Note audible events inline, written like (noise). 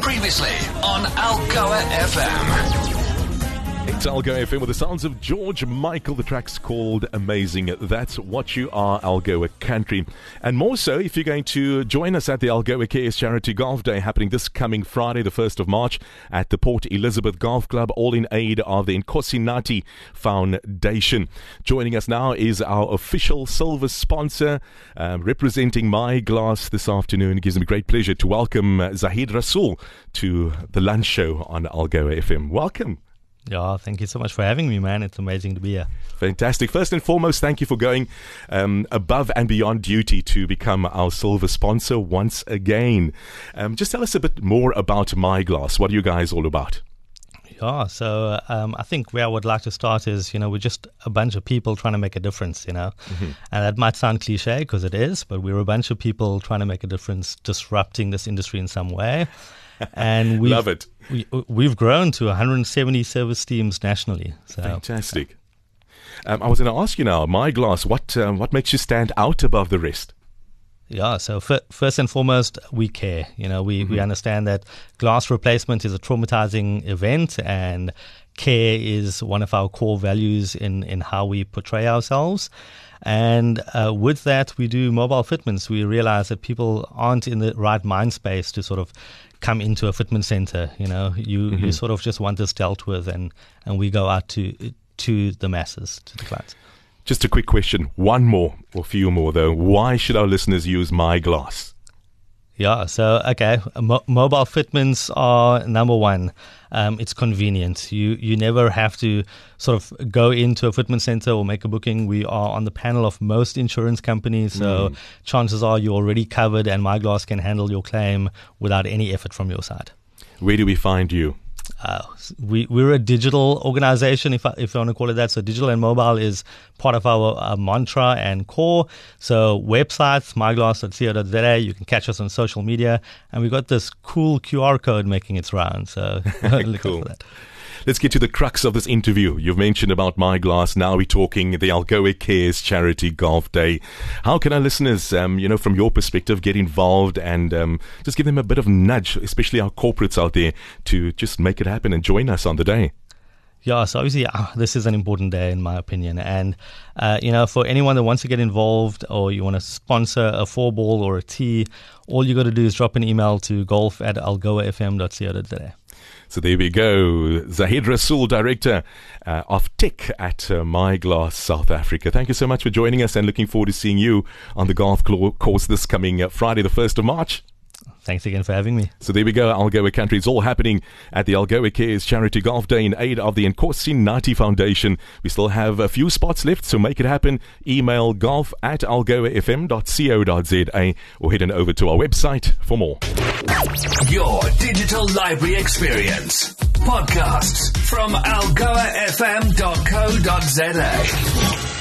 Previously on Algoa FM. Algoa FM with the sounds of George Michael. The track's called Amazing. That's what you are, Algoa Country. And more so if you're going to join us at the Algoa Cares Charity Golf Day happening this coming Friday, the 1st of March, at the Port Elizabeth Golf Club, all in aid of the Nkosinathi Foundation. Joining us now is our official silver sponsor, um, representing My Glass this afternoon. It gives me great pleasure to welcome uh, Zaheed Rassool to the lunch show on Algoa FM. Welcome. Yeah, thank you so much for having me, man. It's amazing to be here. Fantastic. First and foremost, thank you for going um, above and beyond duty to become our silver sponsor once again. Um, just tell us a bit more about My Glass. What are you guys all about? Yeah, so um, I think where I would like to start is, you know, we're just a bunch of people trying to make a difference, you know. Mm-hmm. And that might sound cliche because it is, but we're a bunch of people trying to make a difference, disrupting this industry in some way. And we love it. We, we've grown to 170 service teams nationally. So. Fantastic. Um, I was going to ask you now, my glass, what um, what makes you stand out above the rest? Yeah, so f- first and foremost, we care. You know, we, mm-hmm. we understand that glass replacement is a traumatizing event, and care is one of our core values in, in how we portray ourselves. And uh, with that, we do mobile fitments. We realize that people aren't in the right mind space to sort of come into a fitment center. You know, you, mm-hmm. you sort of just want this dealt with, and, and we go out to to the masses, to the clients. Just a quick question, one more or a few more though. Why should our listeners use my glass? Yeah, so okay, Mo- mobile fitments are number one. Um, it's convenient. You you never have to sort of go into a fitment center or make a booking. We are on the panel of most insurance companies, so mm. chances are you're already covered, and MyGlass can handle your claim without any effort from your side. Where do we find you? Uh, we we're a digital organization, if I, if you want to call it that. So digital and mobile is part of our uh, mantra and core. So websites, myglass.co.za. You can catch us on social media, and we've got this cool QR code making its rounds. So (laughs) (laughs) look cool. for that. Let's get to the crux of this interview. You've mentioned about My Glass. Now we're talking the Algoa Cares Charity Golf Day. How can our listeners, um, you know, from your perspective, get involved and um, just give them a bit of nudge, especially our corporates out there, to just make it happen and join us on the day? Yeah, so obviously uh, this is an important day in my opinion, and uh, you know for anyone that wants to get involved or you want to sponsor a four ball or a tee, all you got to do is drop an email to golf at algoafm.co.za. So there we go. Zaheed Rassool, Director uh, of Tech at uh, My Glass South Africa. Thank you so much for joining us and looking forward to seeing you on the golf course this coming uh, Friday, the 1st of March. Thanks again for having me. So there we go, Algoa Country. It's all happening at the Algoa Cares Charity Golf Day in aid of the Nkosinathi Foundation. We still have a few spots left, so make it happen. Email golf at algoafm.co.za or head on over to our website for more. Your digital library experience. Podcasts from algoafm.co.za.